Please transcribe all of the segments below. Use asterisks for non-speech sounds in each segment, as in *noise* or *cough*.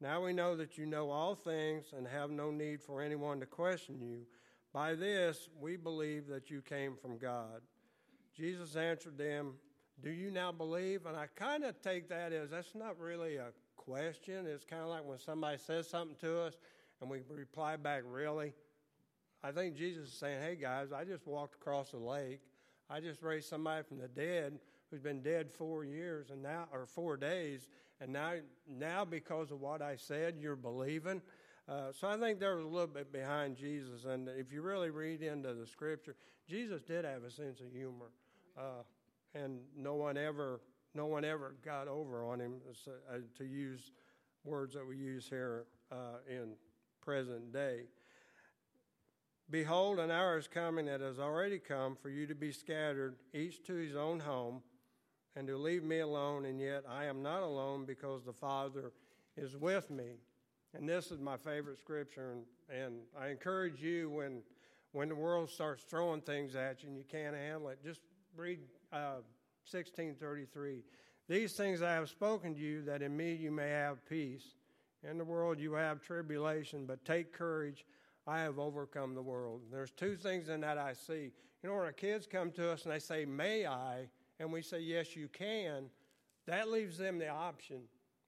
Now we know that you know all things and have no need for anyone to question you. By this we believe that you came from God. Jesus answered them, Do you now believe? And I kind of take that as that's not really a question. It's kind of like when somebody says something to us and we reply back, Really? I think Jesus is saying, Hey guys, I just walked across the lake. I just raised somebody from the dead who's been dead four years and now, or four days, and now, now because of what I said, you're believing. Uh, so I think there was a little bit behind Jesus, and if you really read into the scripture, Jesus did have a sense of humor, uh, and no one ever, no one ever got over on him. Uh, to use words that we use here uh, in present day. Behold, an hour is coming that has already come for you to be scattered, each to his own home, and to leave me alone, and yet I am not alone because the Father is with me. And this is my favorite scripture, and, and I encourage you when when the world starts throwing things at you and you can't handle it, just read uh, 1633. These things I have spoken to you, that in me you may have peace. In the world you have tribulation, but take courage. I have overcome the world. There's two things in that I see. You know, when our kids come to us and they say, May I? And we say, Yes, you can, that leaves them the option.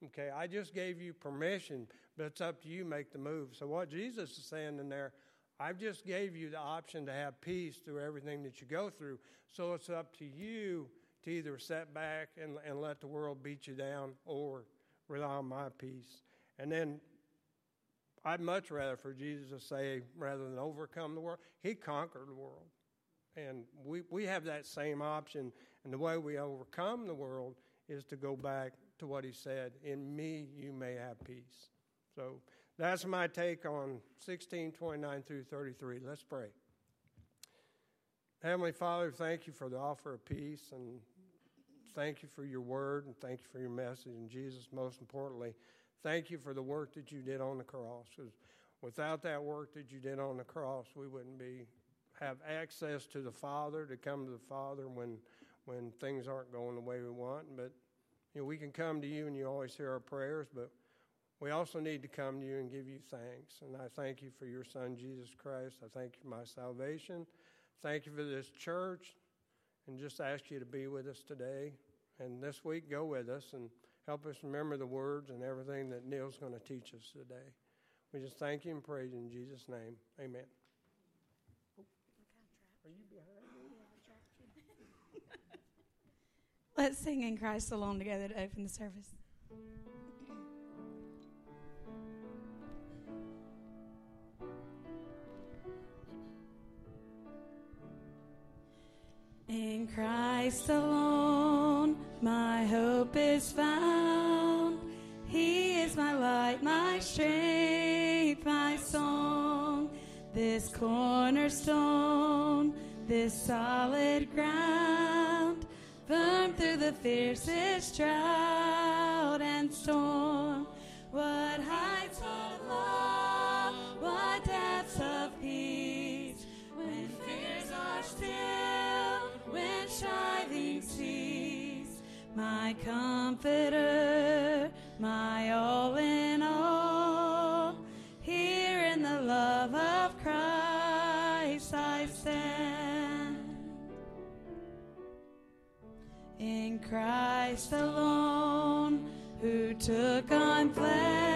Okay, I just gave you permission, but it's up to you make the move. So what Jesus is saying in there, I've just gave you the option to have peace through everything that you go through. So it's up to you to either set back and, and let the world beat you down or rely on my peace. And then I'd much rather for Jesus to say, rather than overcome the world, he conquered the world. And we, we have that same option. And the way we overcome the world is to go back to what he said In me, you may have peace. So that's my take on 16, 29 through 33. Let's pray. Heavenly Father, thank you for the offer of peace and thank you for your word and thank you for your message. And Jesus, most importantly, thank you for the work that you did on the cross. Because without that work that you did on the cross, we wouldn't be have access to the Father to come to the Father when when things aren't going the way we want. But you know, we can come to you, and you always hear our prayers. But we also need to come to you and give you thanks. And I thank you for your Son Jesus Christ. I thank you for my salvation. Thank you for this church, and just ask you to be with us today and this week. Go with us and help us remember the words and everything that Neil's going to teach us today. We just thank you and praise you in Jesus' name. Amen. Are you behind me? *laughs* Let's sing in Christ alone together to open the service. In Christ alone, my hope is found. He is my light, my strength, my song. This cornerstone, this solid ground, firm through the fiercest drought and storm. What heights of love, what depths of peace, when fears are still, when striving cease. My comforter, Christ alone, who took on flesh,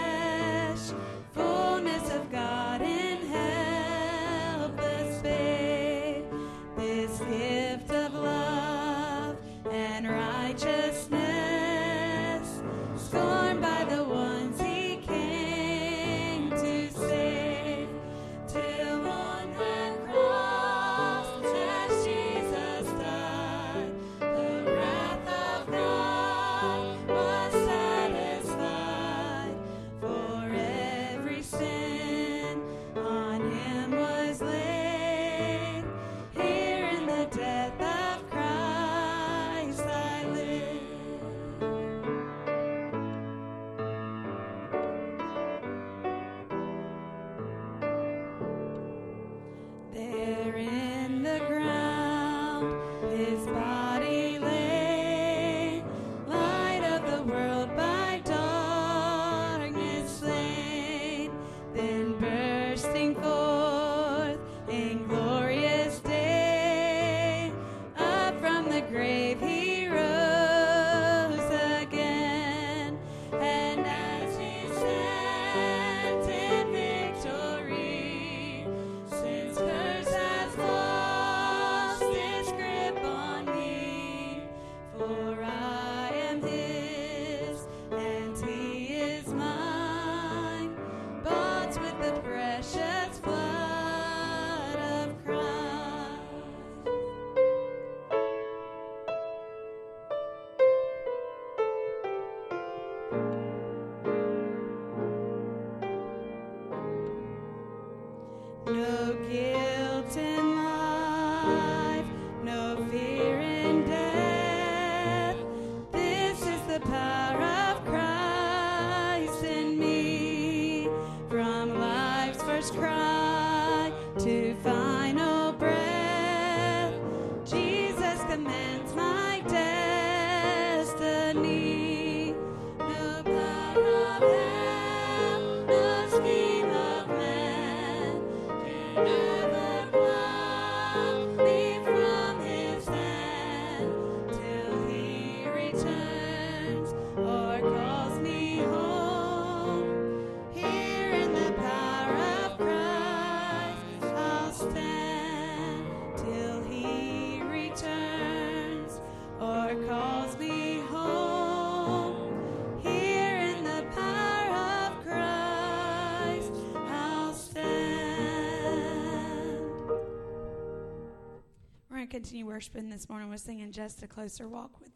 continue worshiping this morning. We're singing Just a Closer Walk with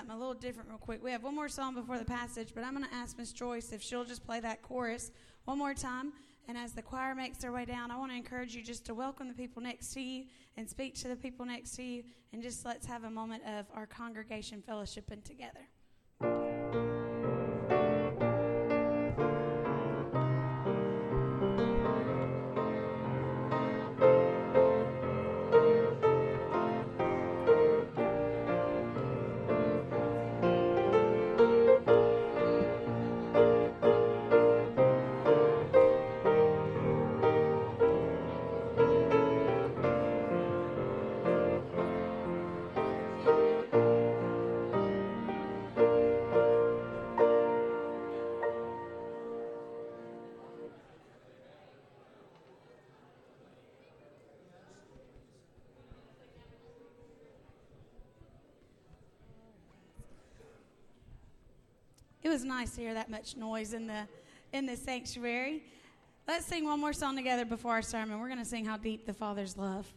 something a little different real quick. We have one more song before the passage, but I'm going to ask Miss Joyce if she'll just play that chorus one more time. And as the choir makes their way down, I want to encourage you just to welcome the people next to you and speak to the people next to you, and just let's have a moment of our congregation fellowshipping together. Was nice to hear that much noise in the in the sanctuary. Let's sing one more song together before our sermon. We're going to sing How Deep the Father's Love.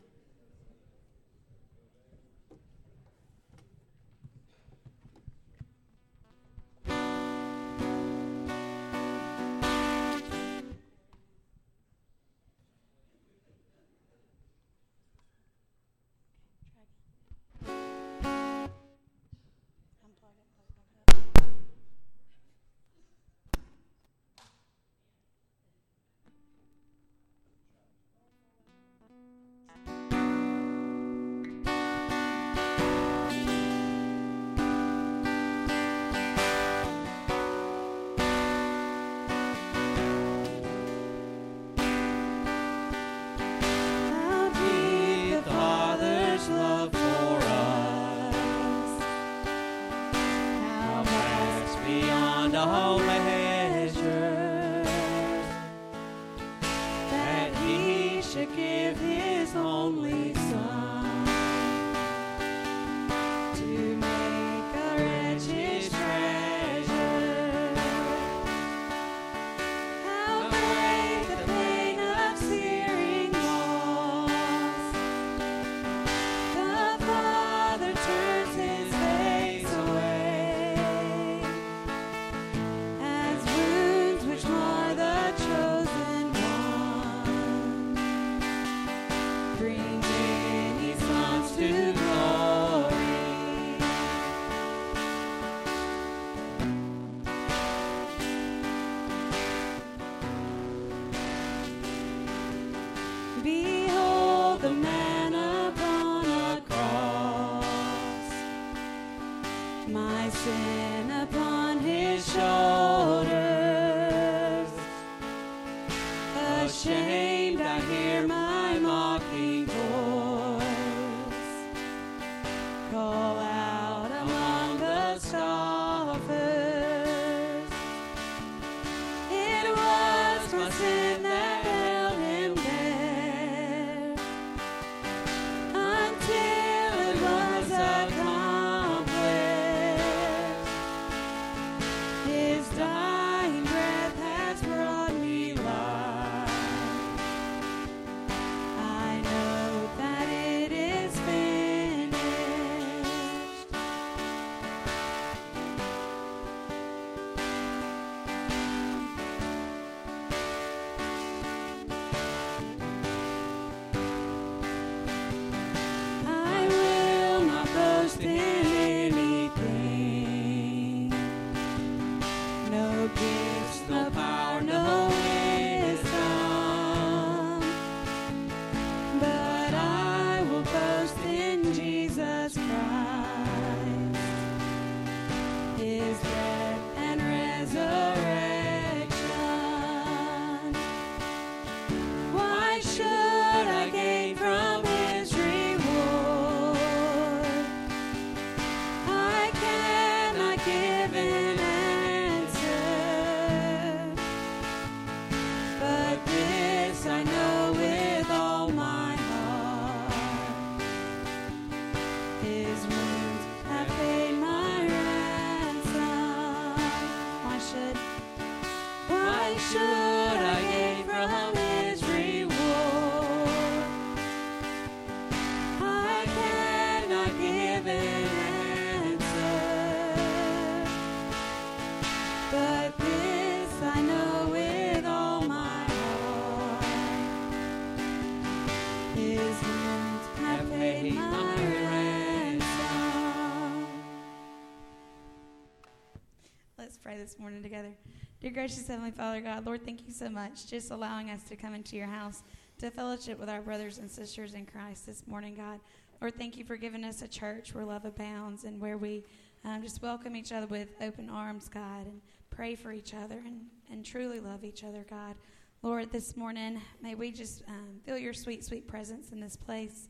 Gracious Heavenly Father God, Lord, thank you so much just allowing us to come into your house to fellowship with our brothers and sisters in Christ this morning, God. Lord, thank you for giving us a church where love abounds and where we um, just welcome each other with open arms, God, and pray for each other and, and truly love each other, God. Lord, this morning, may we just um, feel your sweet, sweet presence in this place.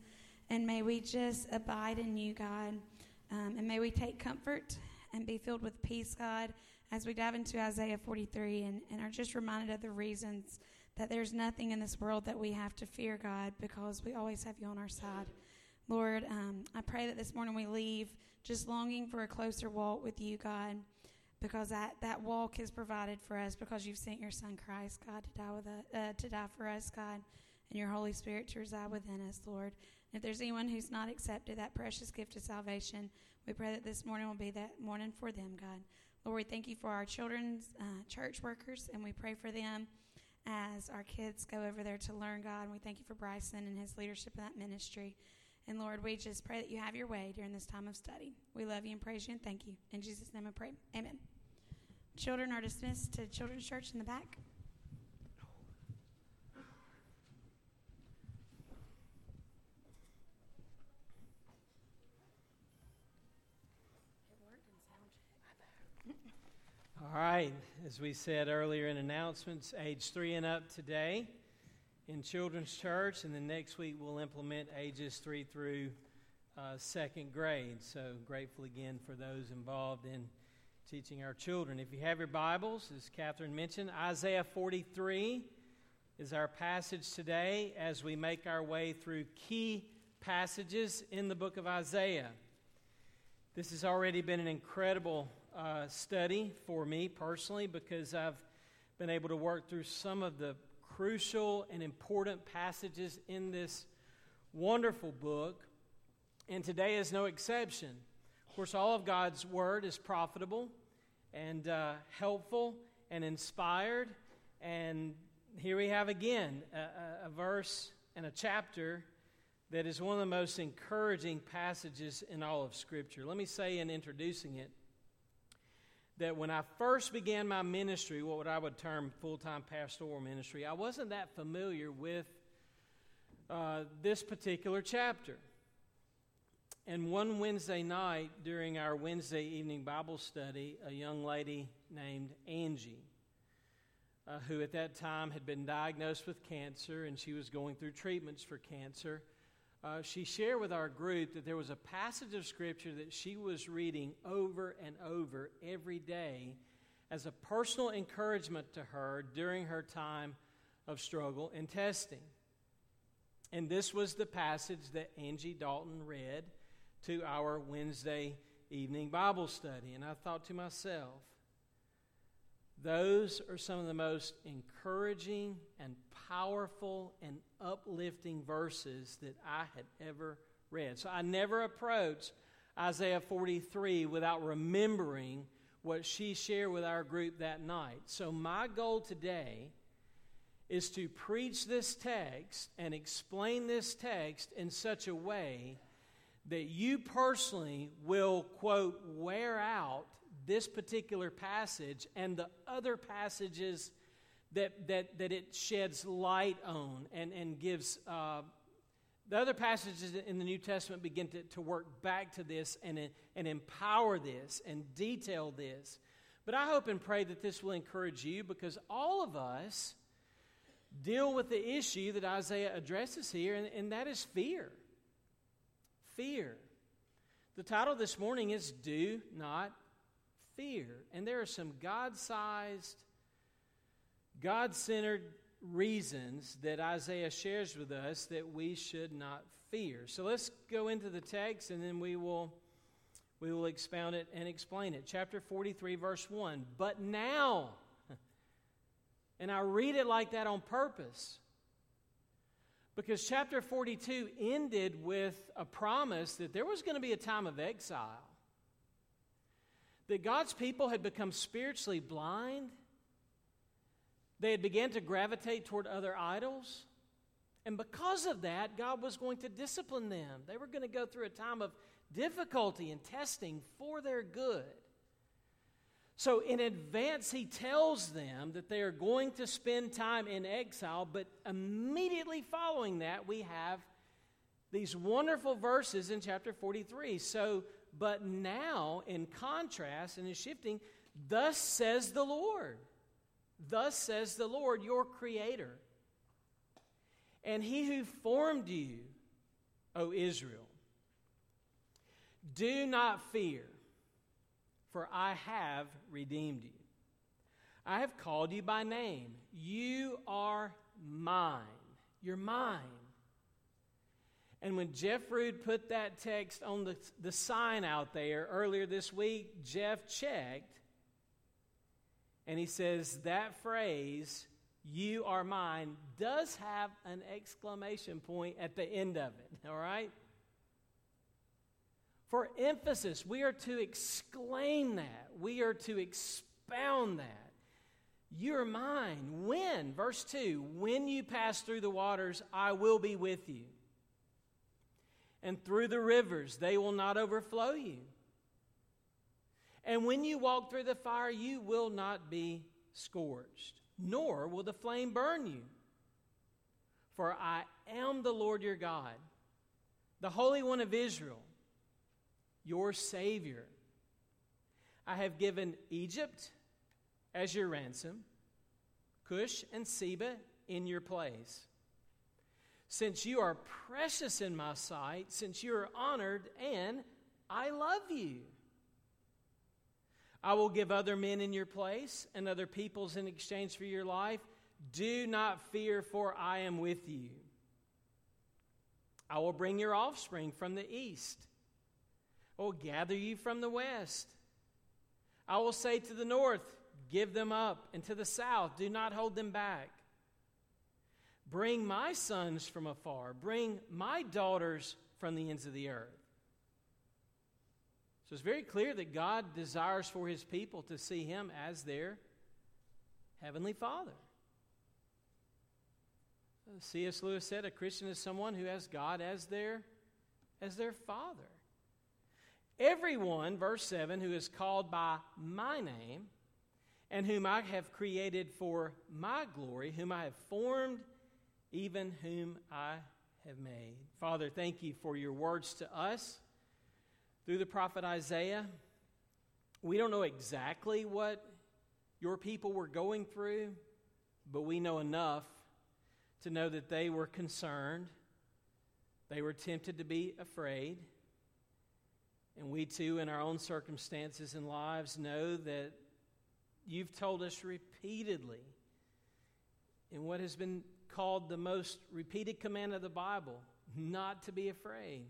And may we just abide in you, God. Um, and may we take comfort and be filled with peace, God, as we dive into Isaiah 43 and, and are just reminded of the reasons that there's nothing in this world that we have to fear, God, because we always have you on our side. Lord, um, I pray that this morning we leave just longing for a closer walk with you, God, because that, that walk is provided for us because you've sent your Son Christ, God, to die with us, uh, to die for us, God, and your Holy Spirit to reside within us, Lord. If there's anyone who's not accepted that precious gift of salvation, we pray that this morning will be that morning for them, God. Lord, we thank you for our children's uh, church workers, and we pray for them as our kids go over there to learn God. And we thank you for Bryson and his leadership in that ministry. And Lord, we just pray that you have your way during this time of study. We love you and praise you and thank you. In Jesus' name I pray. Amen. Children are dismissed to Children's Church in the back. All right, as we said earlier in announcements, age three and up today in Children's Church, and then next week we'll implement ages three through uh, second grade. So grateful again for those involved in teaching our children. If you have your Bibles, as Catherine mentioned, Isaiah 43 is our passage today as we make our way through key passages in the book of Isaiah. This has already been an incredible uh, study for me personally because I've been able to work through some of the crucial and important passages in this wonderful book, and today is no exception. Of course, all of God's Word is profitable and uh, helpful and inspired. And here we have again a, a, verse and a chapter that is one of the most encouraging passages in all of Scripture. Let me say in introducing it that when I first began my ministry, what I would term full time pastoral ministry, I wasn't that familiar with uh, this particular chapter. And one Wednesday night during our Wednesday evening Bible study, a young lady named Angie, uh, who at that time had been diagnosed with cancer and she was going through treatments for cancer, uh, she shared with our group that there was a passage of Scripture that she was reading over and over every day as a personal encouragement to her during her time of struggle and testing. And this was the passage that Angie Dalton read to our Wednesday evening Bible study. And I thought to myself, those are some of the most encouraging and powerful and uplifting verses that I had ever read. So I never approached Isaiah 43 without remembering what she shared with our group that night. So my goal today is to preach this text and explain this text in such a way that you personally will, quote, wear out this particular passage and the other passages that, that, that it sheds light on and, and gives. Uh, the other passages in the New Testament begin to, to work back to this and, and empower this and detail this. But I hope and pray that this will encourage you because all of us deal with the issue that Isaiah addresses here, and, and that is fear fear. The title this morning is Do Not Fear. And there are some God sized, God centered reasons that Isaiah shares with us that we should not fear. So let's go into the text and then we will we will expound it and explain it. Chapter 43 verse 1. But now *laughs* and I read it like that on purpose because chapter 42 ended with a promise that there was going to be a time of exile. That God's people had become spiritually blind. They had begun to gravitate toward other idols. And because of that, God was going to discipline them. They were going to go through a time of difficulty and testing for their good. So, in advance, he tells them that they are going to spend time in exile, but immediately following that, we have these wonderful verses in chapter 43. So, but now, in contrast and in shifting, thus says the Lord. Thus says the Lord, your creator. And he who formed you, O Israel, do not fear for I have redeemed you. I have called you by name. You are mine. You're mine. And when Jeff Rude put that text on the, the sign out there earlier this week, Jeff checked And he says that phrase, you are mine, does have an exclamation point at the end of it, *laughs* all right? For emphasis, we are to exclaim that. We are to expound that. You're mine. When? Verse 2 When you pass through the waters, I will be with you. And through the rivers, they will not overflow you. And when you walk through the fire, you will not be scorched, nor will the flame burn you. For I am the Lord your God, the Holy One of Israel, your Savior. I have given Egypt as your ransom, Cush and Seba in your place. Since you are precious in my sight, since you are honored, and I love you. I will give other men in your place and other peoples in exchange for your life. Do not fear, for I am with you. I will bring your offspring from the east. I will gather you from the west. I will say to the north, Give them up, and to the south, do not hold them back. Bring my sons from afar, bring my daughters from the ends of the earth. So it's very clear that God desires for his people to see him as their heavenly Father. Uh, C.S. Lewis said a Christian is someone who has God as their as their father. Everyone, verse 7, who is called by my name and whom I have created for my glory, whom I have formed, even whom I have made. Father, thank you for your words to us through the prophet Isaiah. We don't know exactly what your people were going through, but we know enough to know that they were concerned. They were tempted to be afraid. And we too, in our own circumstances and lives, know that you've told us repeatedly in what has been called the most repeated command of the Bible not to be afraid.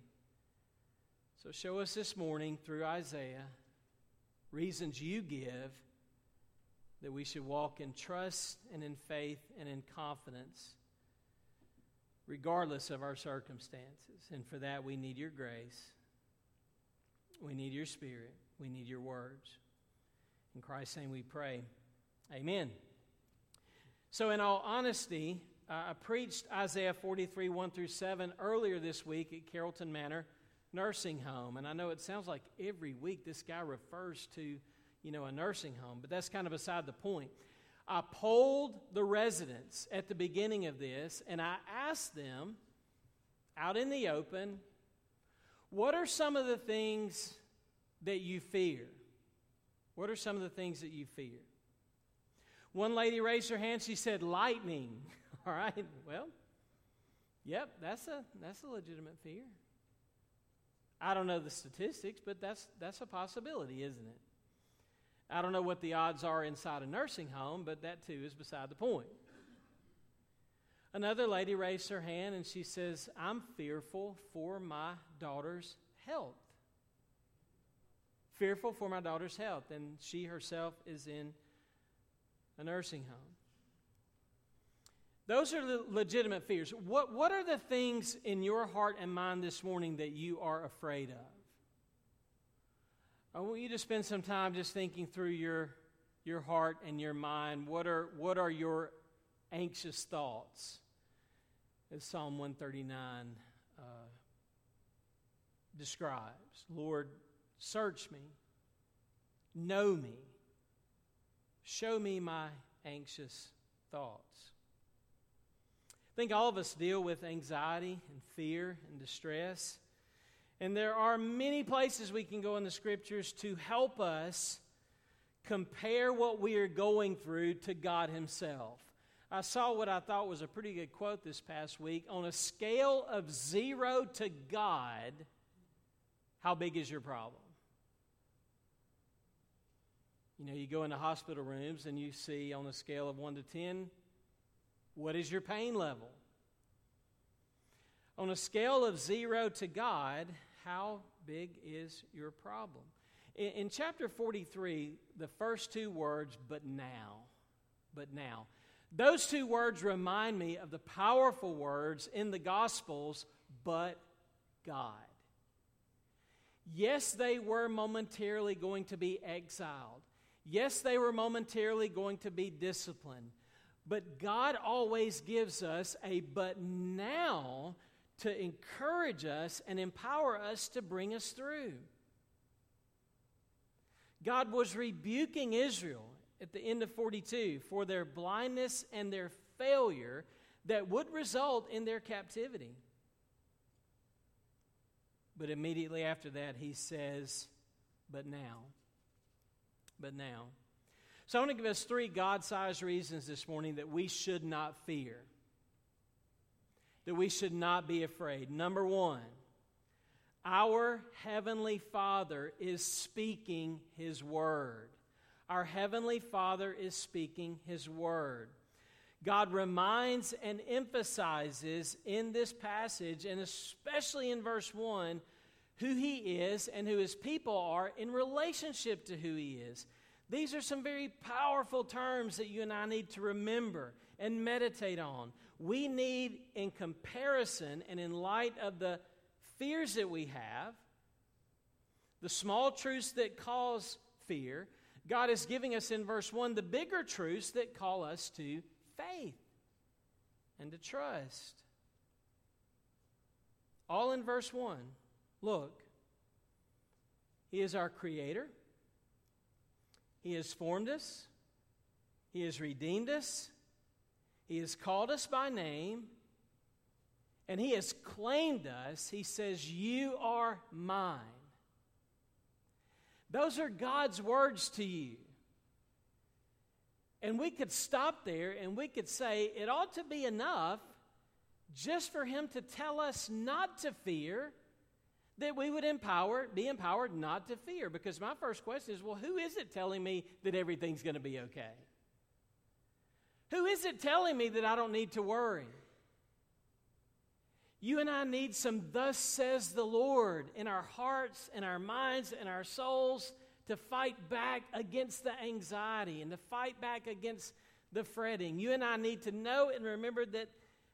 So show us this morning through Isaiah reasons you give that we should walk in trust and in faith and in confidence, regardless of our circumstances. And for that, we need your grace. We need your spirit. We need your words. In Christ's name we pray. Amen. So, in all honesty, uh, I preached Isaiah 43, 1 through 7 earlier this week at Carrollton Manor nursing home. And I know it sounds like every week this guy refers to, you know, a nursing home, but that's kind of beside the point. I polled the residents at the beginning of this, and I asked them out in the open, what are some of the things that you fear? What are some of the things that you fear? One lady raised her hand. She said, lightning. *laughs* *laughs* All right, well, yep, that's a, that's a legitimate fear. I don't know the statistics, but that's, that's a possibility, isn't it? I don't know what the odds are inside a nursing home, but that too is beside the point. Another lady raised her hand and she says, I'm fearful for my daughter's health. Fearful for my daughter's health. And she herself is in a nursing home. Those are the legitimate fears. What, what are the things in your heart and mind this morning that you are afraid of? I want you to spend some time just thinking through your, your heart and your mind. What are, what are your anxious thoughts? As Psalm 139 uh, describes Lord, search me, know me, show me my anxious thoughts. I think all of us deal with anxiety and fear and distress. And there are many places we can go in the scriptures to help us compare what we are going through to God Himself. I saw what I thought was a pretty good quote this past week. On a scale of zero to God, how big is your problem? You know, you go into hospital rooms and you see on a scale of one to 10, what is your pain level? On a scale of zero to God, how big is your problem? In, in chapter 43, the first two words, but now, but now, those two words remind me of the powerful words in the Gospels, but God. Yes, they were momentarily going to be exiled. Yes, they were momentarily going to be disciplined. But God always gives us a but now to encourage us and empower us to bring us through. God was rebuking Israel at the end of 42 for their blindness and their failure that would result in their captivity. But immediately after that, he says, But now. But now. So I want to give us three God sized reasons this morning that we should not fear, that we should not be afraid. Number one, our Heavenly Father is speaking His Word. Our Heavenly Father is speaking His Word. God reminds and emphasizes in this passage, and especially in verse 1, who He is and who His people are in relationship to who He is. These are some very powerful terms that you and I need to remember and meditate on. We need, in comparison and in light of the fears that we have, the small truths that cause fear, God is giving us in verse 1 the bigger truths that call us to faith and to trust. All in verse 1. Look, He is our Creator, He has formed us, He has redeemed us, He has called us by name, and He has claimed us. He says, You are mine. Those are God's words to you. And we could stop there and we could say it ought to be enough just for Him to tell us not to fear, that we would empower, be empowered not to fear. Because my first question is well, who is it telling me that everything's going to be okay? Who is it telling me that I don't need to worry? You and I need some, thus says the Lord, in our hearts, in our minds, in our souls to fight back against the anxiety and to fight back against the fretting. You and I need to know and remember that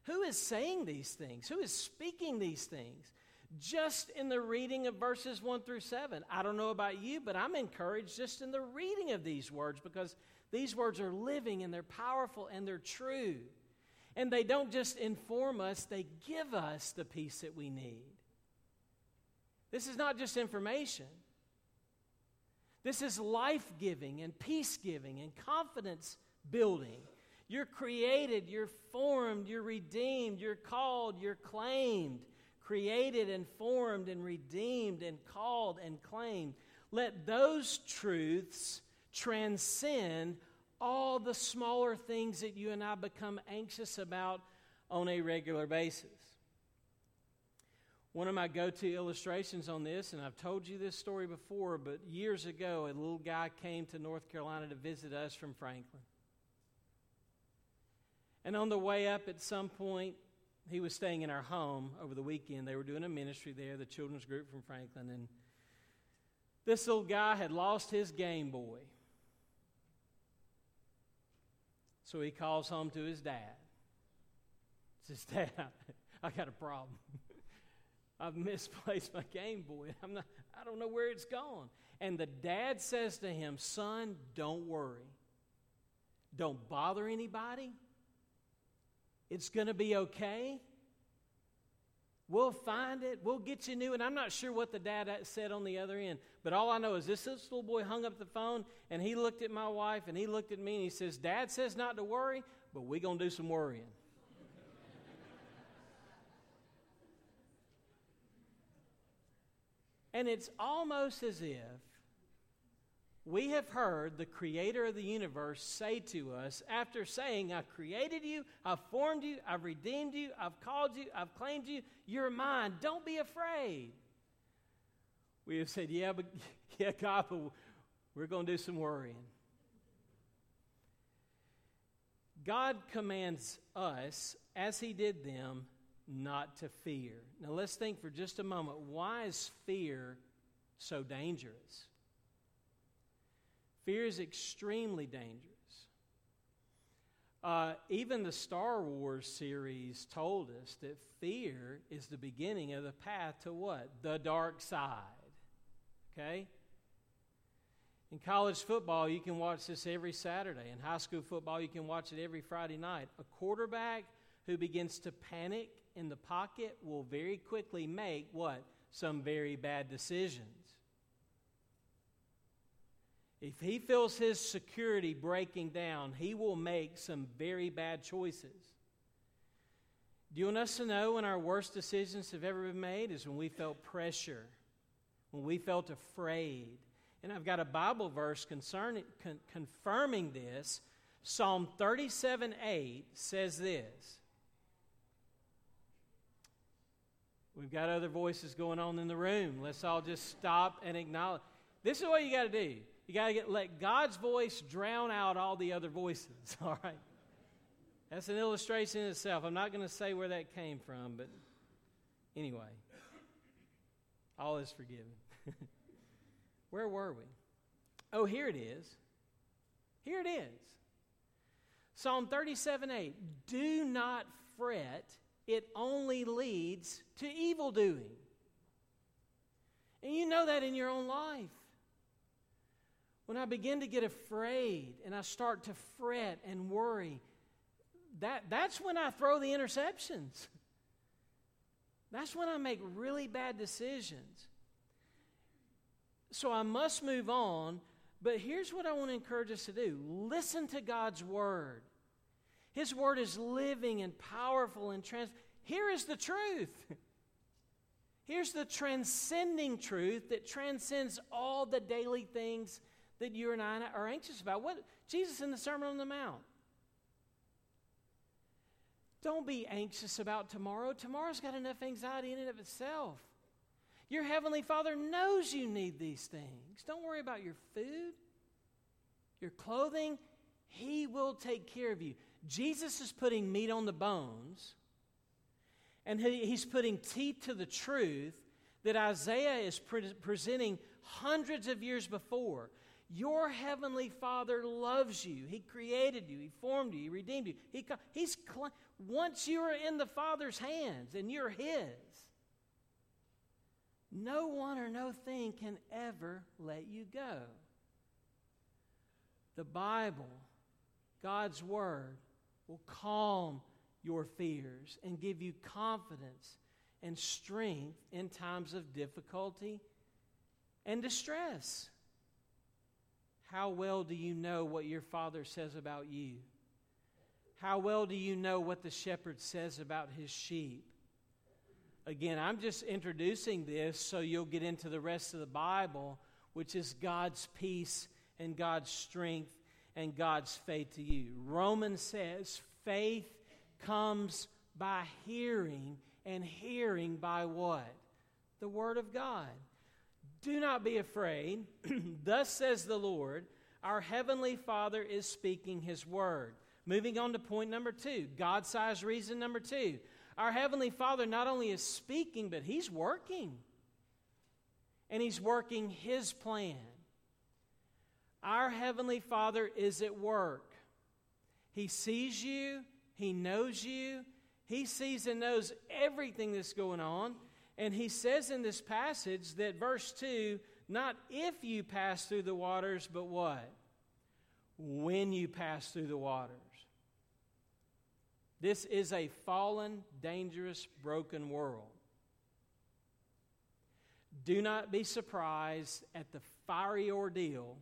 who is saying these things? Who is speaking these things? Just in the reading of verses 1 through 7. I don't know about you, but I'm encouraged just in the reading of these words because these words are living and they're powerful and they're true. And they don't just inform us, they give us the peace that we need. This is not just information. This is life giving and peace giving and confidence building. You're created, you're formed, you're redeemed, you're called, you're claimed. Created and formed and redeemed and called and claimed. Let those truths transcend all the smaller things that you and I become anxious about on a regular basis. One of my go to illustrations on this, and I've told you this story before, but years ago, a little guy came to North Carolina to visit us from Franklin. And on the way up, at some point, he was staying in our home over the weekend. They were doing a ministry there, the children's group from Franklin. And this little guy had lost his Game Boy. So he calls home to his dad. Says, Dad, *laughs* I got a problem. *laughs* I've misplaced my Game Boy. *laughs* I'm not, I don't know where it's gone. And the dad says to him, Son, don't worry. Don't bother anybody. It's going to be okay. We'll find it. We'll get you new. And I'm not sure what the dad said on the other end, but all I know is this, this little boy hung up the phone and he looked at my wife and he looked at me and he says, Dad says not to worry, but we're going to do some worrying. *laughs* and it's almost as if we have heard the creator of the universe say to us after saying, I've created you, I've formed you, I've redeemed you, I've called you, I've claimed you, you're mine. Don't be afraid. We have said, Yeah, but *laughs* yeah, God, but we're going to do some worrying. God commands us, as He did them, not to fear. Now let's think for just a moment why is fear so dangerous? Fear is extremely dangerous. Uh, even the Star Wars series told us that fear is the beginning of the path to what? The dark side. Okay? In college football, you can watch this every Saturday. In high school football, you can watch it every Friday night. A quarterback who begins to panic in the pocket will very quickly make what? Some very bad decisions. If he feels his security breaking down, he will make some very bad choices. Do you want us to know when our worst decisions have ever been made? Is when we felt pressure, when we felt afraid. And I've got a Bible verse concerning, con- confirming this. Psalm 37 8 says this. We've got other voices going on in the room. Let's all just stop and acknowledge. This is what you got to do. You got to get let God's voice drown out all the other voices, *laughs* all right? That's an illustration in itself. I'm not going to say where that came from, but anyway, all is forgiven. *laughs* where were we? Oh, here it is. Here it is. Psalm 37 8. Do not fret, it only leads to evil doing. And you know that in your own life. When I begin to get afraid and I start to fret and worry, that, that's when I throw the interceptions. That's when I make really bad decisions. So I must move on, but here's what I want to encourage us to do listen to God's word. His word is living and powerful and trans. Here is the truth. *laughs* Here's the transcending truth that transcends all the daily things that you and I are anxious about. What Jesus in the Sermon on the Mount. Don't be anxious about tomorrow. Tomorrow's got enough anxiety in and of itself. Your heavenly Father knows you need these things. Don't worry about your food, your clothing. He will take care of you. Jesus is putting meat on the bones, and he's putting teeth to the truth that Isaiah is pre- presenting hundreds of years before. Your heavenly Father loves you. He created you. He formed you. He redeemed you. He, he's once you are in the Father's hands and you're His, no one or no thing can ever let you go. The Bible, God's Word, will calm your fears and give you confidence and strength in times of difficulty and distress. How well do you know what your father says about you? How well do you know what the shepherd says about his sheep? Again, I'm just introducing this so you'll get into the rest of the Bible, which is God's peace and God's strength and God's faith to you. Romans says faith comes by hearing, and hearing by what? The Word of God. Do not be afraid. *clears throat* Thus says the Lord, our Heavenly Father is speaking His word. Moving on to point number two, God sized reason number two. Our Heavenly Father not only is speaking, but He's working. And He's working His plan. Our Heavenly Father is at work. He sees you, He knows you, He sees and knows everything that's going on. And he says in this passage that verse 2 not if you pass through the waters, but what? When you pass through the waters. This is a fallen, dangerous, broken world. Do not be surprised at the fiery ordeal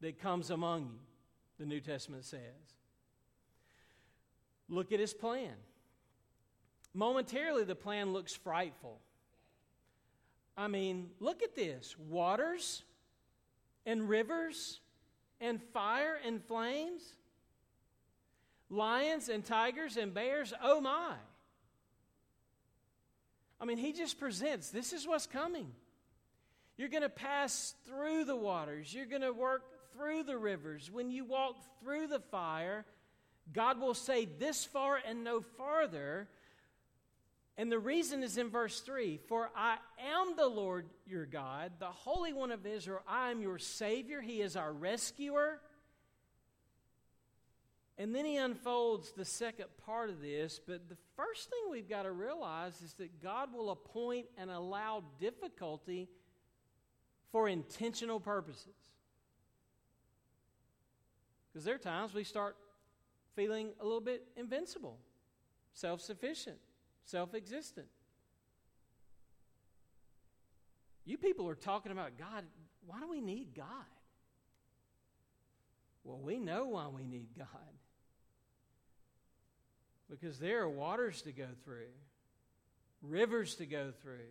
that comes among you, the New Testament says. Look at his plan. Momentarily, the plan looks frightful. I mean, look at this waters and rivers and fire and flames, lions and tigers and bears. Oh my. I mean, he just presents this is what's coming. You're going to pass through the waters, you're going to work through the rivers. When you walk through the fire, God will say, This far and no farther And the reason is in verse 3 For I am the Lord your God, the Holy One of Israel. I am your Savior. He is our rescuer. And then he unfolds the second part of this. But the first thing we've got to realize is that God will appoint and allow difficulty for intentional purposes. Because there are times we start feeling a little bit invincible, self sufficient, self existent. You people are talking about God. Why do we need God? Well, we know why we need God. Because there are waters to go through, rivers to go through,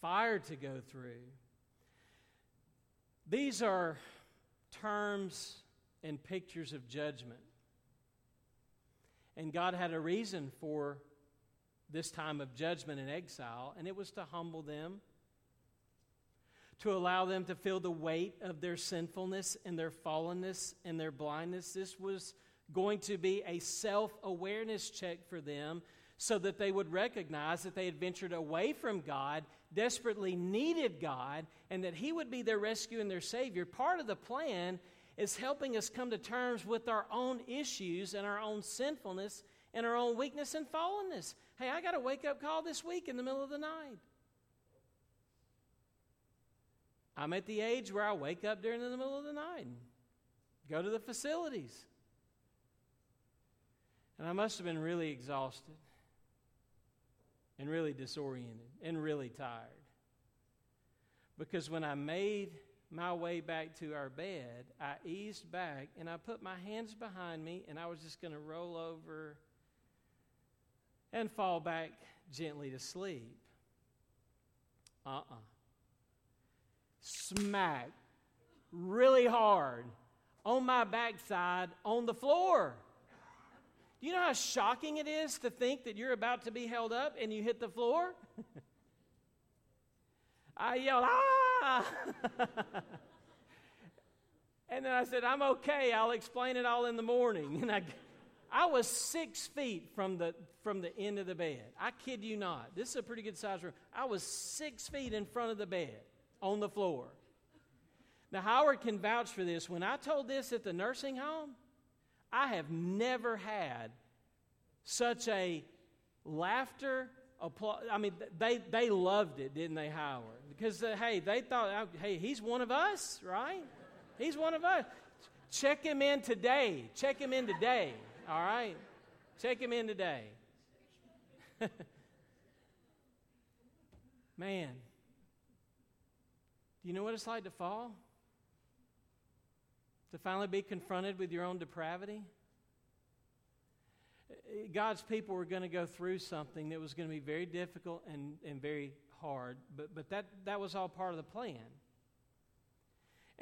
fire to go through. These are terms and pictures of judgment. And God had a reason for this time of judgment and exile, and it was to humble them, to allow them to feel the weight of their sinfulness and their fallenness and their blindness. This was going to be a self awareness check for them so that they would recognize that they had ventured away from God, desperately needed God, and that He would be their rescue and their Savior. Part of the plan is helping us come to terms with our own issues and our own sinfulness and our own weakness and fallenness. Hey, I got a wake up call this week in the middle of the night. I'm at the age where I wake up during the middle of the night and go to the facilities. And I must have been really exhausted and really disoriented and really tired. Because when I made my way back to our bed, I eased back and I put my hands behind me and I was just going to roll over and fall back gently to sleep. Uh uh-uh. uh Smack really hard on my backside on the floor. Do you know how shocking it is to think that you're about to be held up and you hit the floor? *laughs* I yelled, ah! *laughs* and then I said, I'm okay. I'll explain it all in the morning. *laughs* And I, I was six feet from the, from the end of the bed. I kid you not. This is a pretty good size room. I was six feet in front of the bed on the floor. Now, Howard can vouch for this. When I told this at the nursing home, I have never had such a laughter applause. I mean, they, they loved it, didn't they, Howard? Because, uh, hey, they thought, uh, hey, he's one of us, right? He's one of us. Check him in today. Check him in today, all right? Check him in today. *laughs* Man, do you know what it's like to fall? To finally be confronted with your own depravity? God's people were going to go through something that was going to be very difficult and, and very hard, but, but that, that was all part of the plan.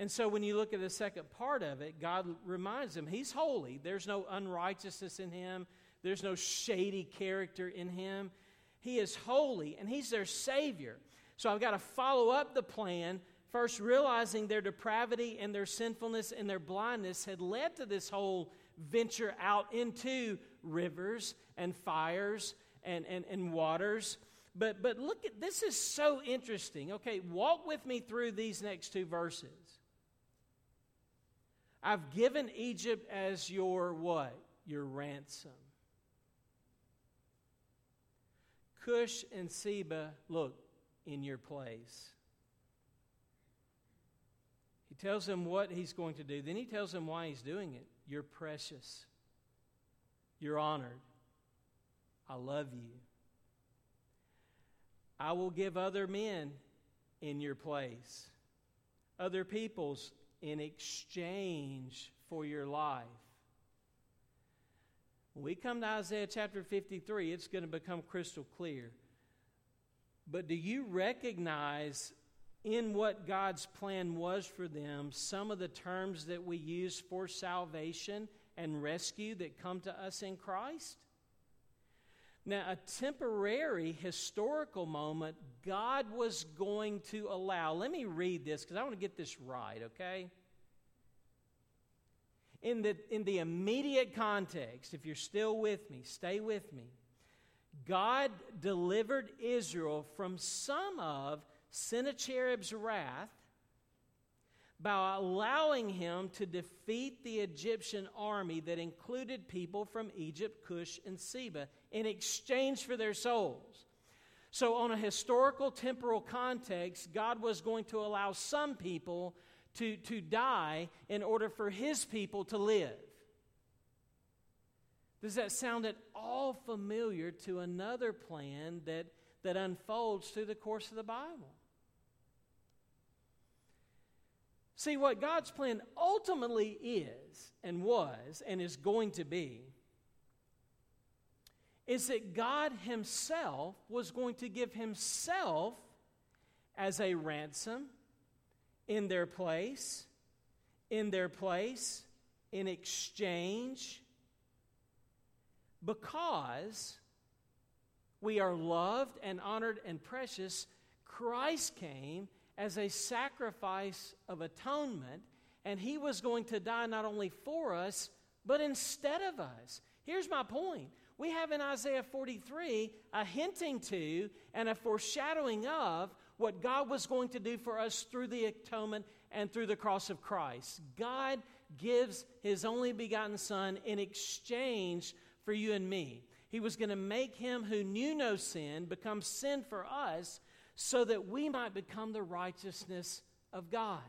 And so when you look at the second part of it, God reminds them He's holy. There's no unrighteousness in Him, there's no shady character in Him. He is holy, and He's their Savior. So I've got to follow up the plan, first realizing their depravity and their sinfulness and their blindness had led to this whole venture out into rivers and fires and, and, and waters. But, but look at this is so interesting. Okay, walk with me through these next two verses. I've given Egypt as your what? Your ransom. Cush and Seba, look, in your place. He tells them what he's going to do. Then he tells them why he's doing it. You're precious. You're honored. I love you. I will give other men in your place, other peoples in exchange for your life. When we come to Isaiah chapter 53, it's going to become crystal clear. But do you recognize in what God's plan was for them some of the terms that we use for salvation and rescue that come to us in Christ? Now, a temporary historical moment God was going to allow. Let me read this because I want to get this right, okay? In the, in the immediate context, if you're still with me, stay with me. God delivered Israel from some of Sennacherib's wrath by allowing him to defeat the Egyptian army that included people from Egypt, Cush, and Seba in exchange for their souls. So, on a historical temporal context, God was going to allow some people to, to die in order for his people to live. Does that sound at all familiar to another plan that, that unfolds through the course of the Bible? See, what God's plan ultimately is and was and is going to be is that God Himself was going to give Himself as a ransom in their place, in their place, in exchange, because we are loved and honored and precious. Christ came as a sacrifice of atonement, and he was going to die not only for us, but instead of us. Here's my point. We have in Isaiah 43 a hinting to and a foreshadowing of what God was going to do for us through the atonement and through the cross of Christ. God gives his only begotten Son in exchange for you and me. He was going to make him who knew no sin become sin for us so that we might become the righteousness of God.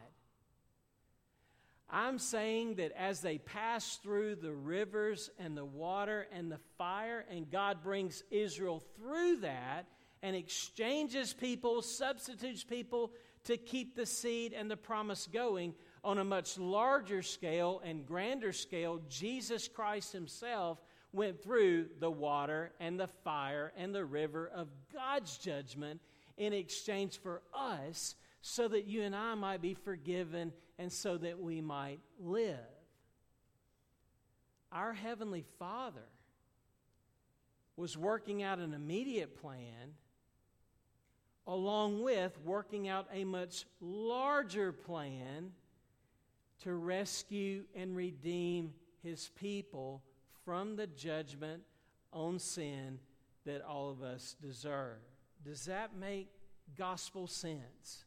I'm saying that as they pass through the rivers and the water and the fire, and God brings Israel through that and exchanges people, substitutes people to keep the seed and the promise going on a much larger scale and grander scale, Jesus Christ Himself went through the water and the fire and the river of God's judgment in exchange for us so that you and I might be forgiven and so that we might live. Our Heavenly Father was working out an immediate plan along with working out a much larger plan to rescue and redeem his people from the judgment on sin that all of us deserve. Does that make gospel sense?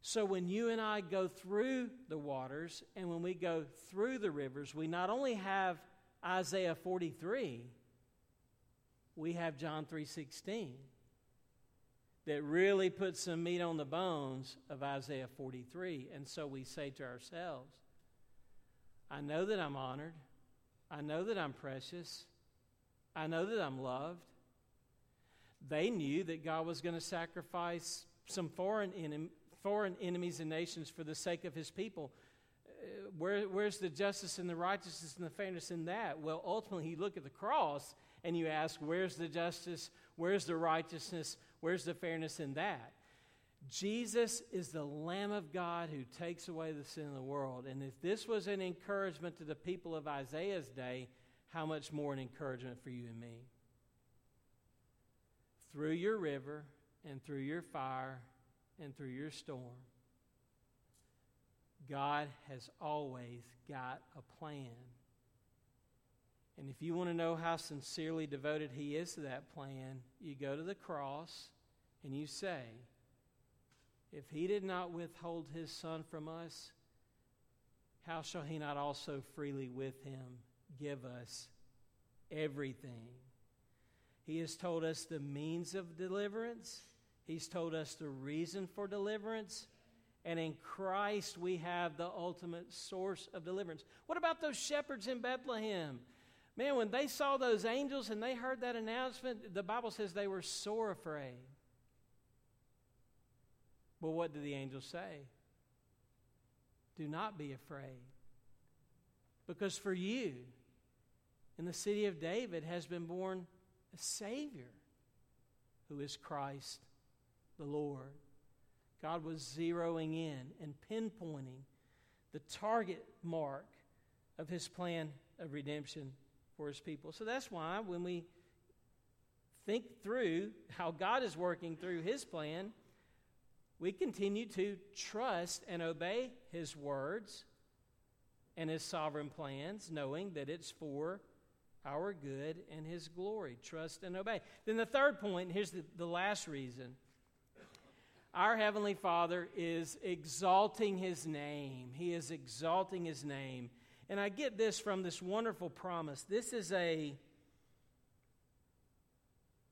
So, when you and I go through the waters and when we go through the rivers, we not only have Isaiah 43, we have John 3:16 that really puts some meat on the bones of Isaiah 43. And so we say to ourselves, I know that I'm honored. I know that I'm precious. I know that I'm loved. They knew that God was going to sacrifice some foreign, enem- foreign enemies and nations for the sake of his people. Uh, where, where's the justice and the righteousness and the fairness in that? Well, ultimately, you look at the cross and you ask, where's the justice? Where's the righteousness? Where's the fairness in that? Jesus is the Lamb of God who takes away the sin of the world. And if this was an encouragement to the people of Isaiah's day, how much more an encouragement for you and me? Through your river and through your fire and through your storm, God has always got a plan. And if you want to know how sincerely devoted He is to that plan, you go to the cross and you say, If He did not withhold His Son from us, how shall He not also freely with Him give us everything? He has told us the means of deliverance, He's told us the reason for deliverance. And in Christ, we have the ultimate source of deliverance. What about those shepherds in Bethlehem? Man, when they saw those angels and they heard that announcement, the Bible says they were sore afraid. But what did the angels say? Do not be afraid. Because for you, in the city of David, has been born a Savior who is Christ the Lord. God was zeroing in and pinpointing the target mark of his plan of redemption for his people. So that's why when we think through how God is working through his plan, we continue to trust and obey his words and his sovereign plans, knowing that it's for our good and His glory. Trust and obey. Then the third point, here's the, the last reason. Our Heavenly Father is exalting His name. He is exalting His name. And I get this from this wonderful promise. This is a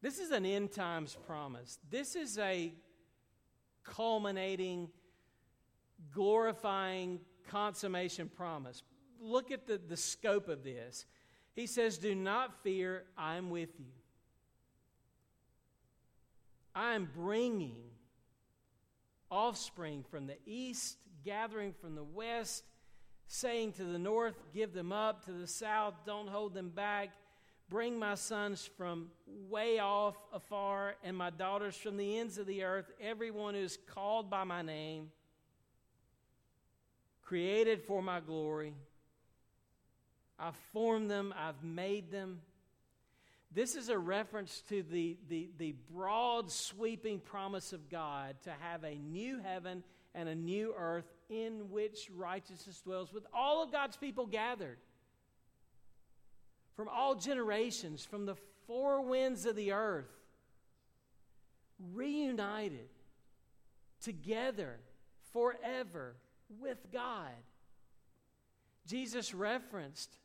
this is an end times promise. This is a culminating, glorifying consummation promise. Look at the, the scope of this. He says, Do not fear, I'm with you. I am bringing offspring from the east, gathering from the west, saying to the north, Give them up, to the south, don't hold them back. Bring my sons from way off afar, and my daughters from the ends of the earth, everyone who is called by my name, created for my glory. I've formed them, I've made them. This is a reference to the, the, the broad, sweeping promise of God to have a new heaven and a new earth in which righteousness dwells, with all of God's people gathered from all generations, from the four winds of the earth, reunited together forever with God. Jesus referenced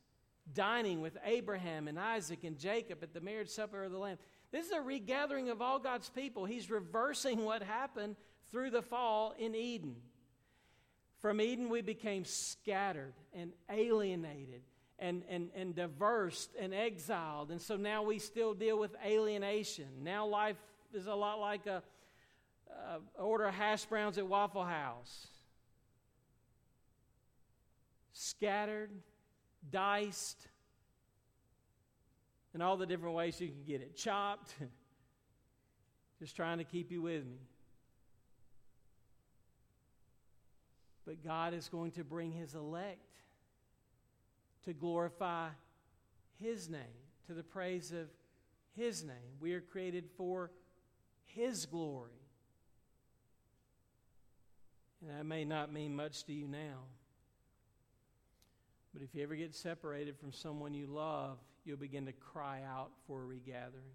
dining with Abraham and Isaac and Jacob at the marriage supper of the Lamb. This is a regathering of all God's people. He's reversing what happened through the fall in Eden. From Eden, we became scattered and alienated and, and, and diverse and exiled. And so now we still deal with alienation. Now life is a lot like a, a order of hash browns at Waffle House. Scattered, diced, and all the different ways you can get it. Chopped, *laughs* just trying to keep you with me. But God is going to bring His elect to glorify His name, to the praise of His name. We are created for His glory. And that may not mean much to you now. But if you ever get separated from someone you love, you'll begin to cry out for a regathering.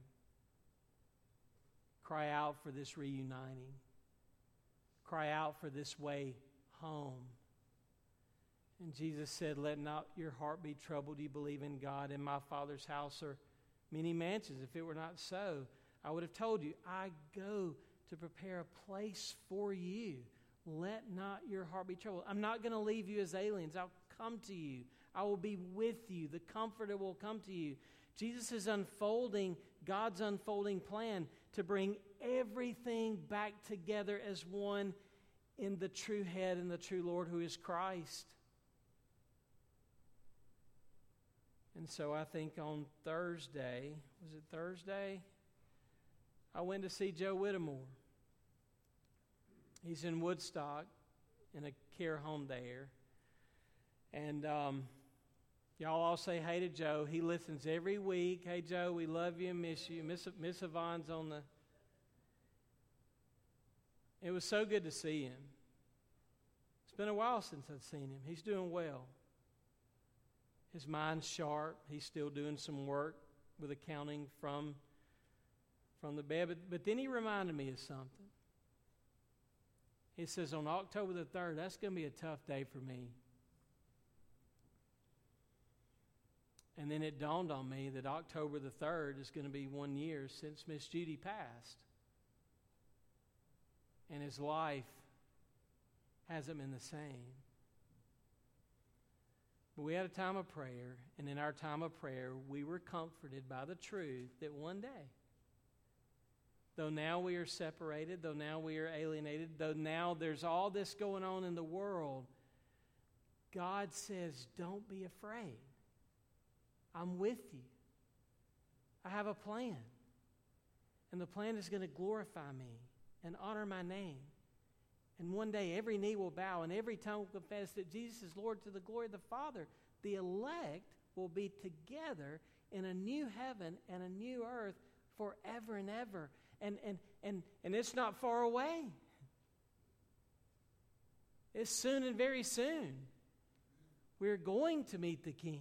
Cry out for this reuniting. Cry out for this way home. And Jesus said, Let not your heart be troubled. You believe in God. In my Father's house are many mansions. If it were not so, I would have told you, I go to prepare a place for you. Let not your heart be troubled. I'm not going to leave you as aliens. I'll come to you. I will be with you. The Comforter will come to you. Jesus is unfolding God's unfolding plan to bring everything back together as one in the true head and the true Lord who is Christ. And so I think on Thursday, was it Thursday? I went to see Joe Whittemore. He's in Woodstock in a care home there. And um, y'all all say hey to Joe. He listens every week. Hey, Joe, we love you miss you. Miss, Miss Yvonne's on the. It was so good to see him. It's been a while since I've seen him. He's doing well. His mind's sharp. He's still doing some work with accounting from, from the bed. But, but then he reminded me of something. He says, on October the 3rd, that's going to be a tough day for me. And then it dawned on me that October the 3rd is going to be one year since Miss Judy passed. And his life hasn't been the same. But we had a time of prayer, and in our time of prayer, we were comforted by the truth that one day, though now we are separated, though now we are alienated, though now there's all this going on in the world, God says, Don't be afraid. I'm with you. I have a plan. And the plan is going to glorify me and honor my name. And one day every knee will bow and every tongue will confess that Jesus is Lord to the glory of the Father. The elect will be together in a new heaven and a new earth forever and ever. And, and, and, and it's not far away. It's soon and very soon. We're going to meet the King.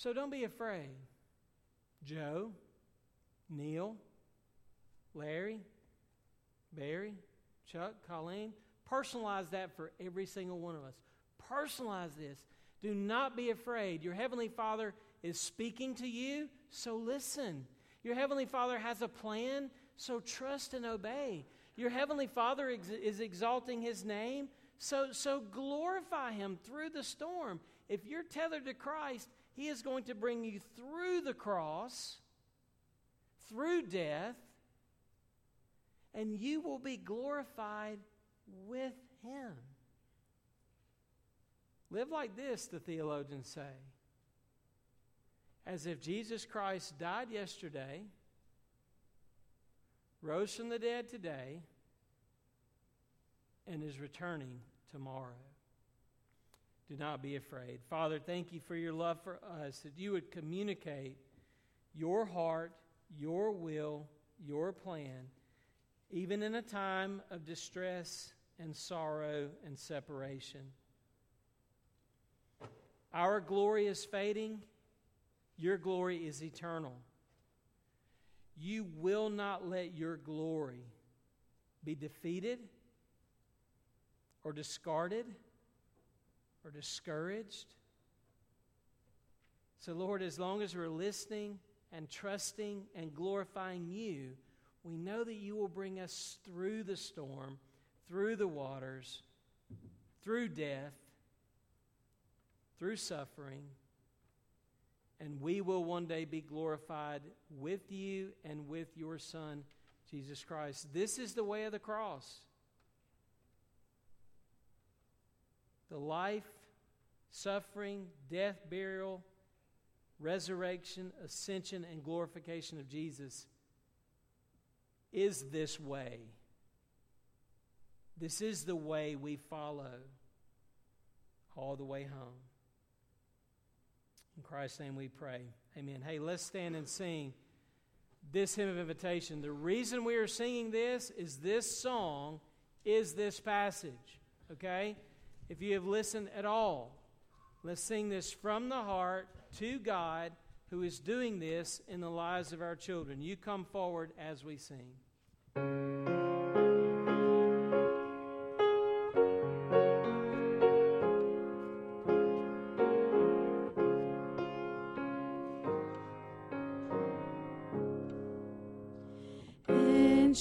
So don't be afraid. Joe, Neil, Larry, Barry, Chuck, Colleen, personalize that for every single one of us. Personalize this. Do not be afraid. Your Heavenly Father is speaking to you, so listen. Your Heavenly Father has a plan, so trust and obey. Your Heavenly Father ex- is exalting His name, so, so glorify Him through the storm. If you're tethered to Christ, He is going to bring you through the cross, through death, and you will be glorified with Him. Live like this, the theologians say. As if Jesus Christ died yesterday, rose from the dead today, and is returning tomorrow. Do not be afraid. Father, thank you for your love for us, that you would communicate your heart, your will, your plan, even in a time of distress and sorrow and separation. Our glory is fading, your glory is eternal. You will not let your glory be defeated or discarded or discouraged. So, Lord, as long as we're listening and trusting and glorifying you, we know that you will bring us through the storm, through the waters, through death, through suffering, and we will one day be glorified with you and with your Son, Jesus Christ. This is the way of the cross. The life, suffering, death, burial, resurrection, ascension, and glorification of Jesus is this way. This is the way we follow all the way home. In Christ's name we pray. Amen. Hey, let's stand and sing this hymn of invitation. The reason we are singing this is this song is this passage. Okay? If you have listened at all, let's sing this from the heart to God who is doing this in the lives of our children. You come forward as we sing. In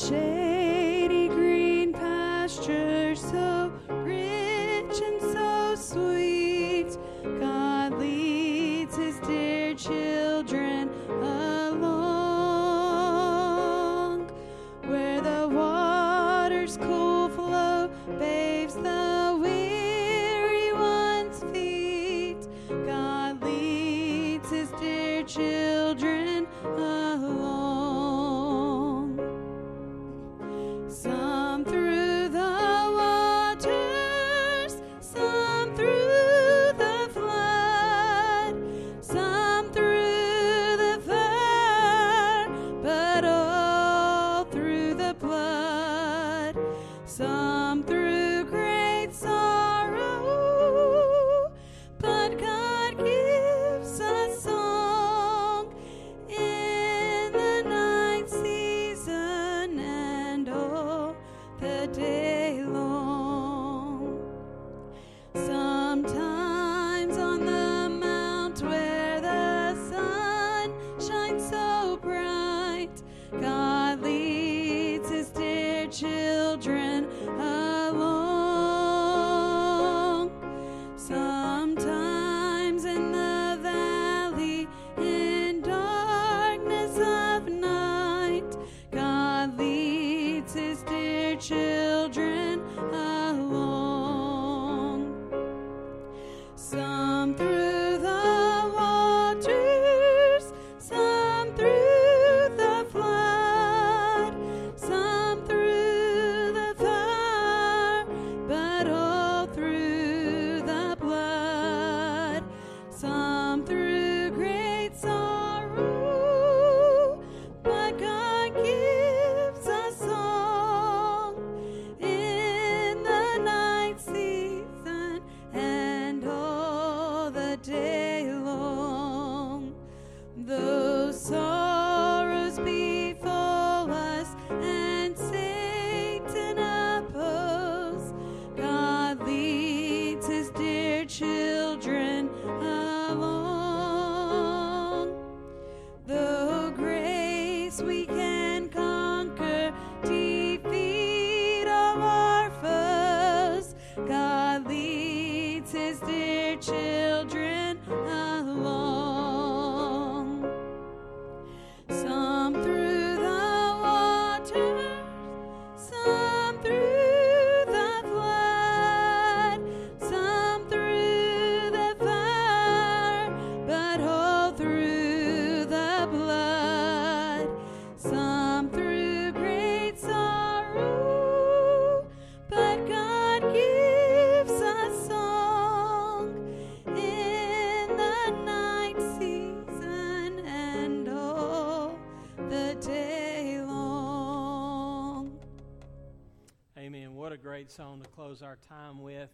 close our time with.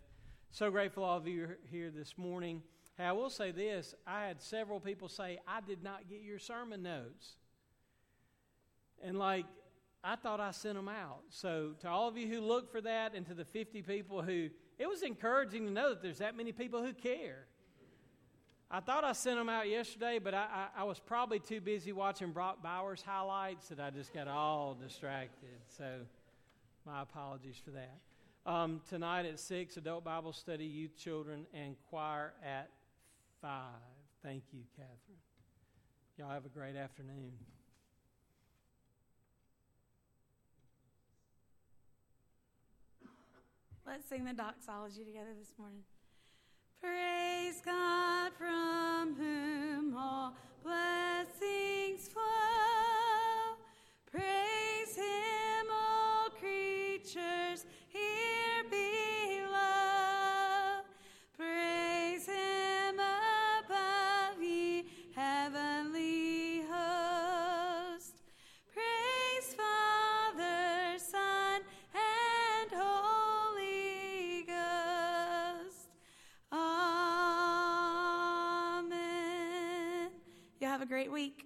So grateful all of you are here this morning. Hey, I will say this I had several people say, I did not get your sermon notes. And like, I thought I sent them out. So, to all of you who look for that, and to the 50 people who, it was encouraging to know that there's that many people who care. I thought I sent them out yesterday, but I, I, I, was probably too busy watching Brock Bowers highlights that I just got all distracted. So, my apologies for that. Um, tonight at 6, adult Bible study, youth, children, and choir at 5. Thank you, Catherine. Y'all have a great afternoon. Let's sing the doxology together this morning. Praise God from whom all blessings flow. Praise great week.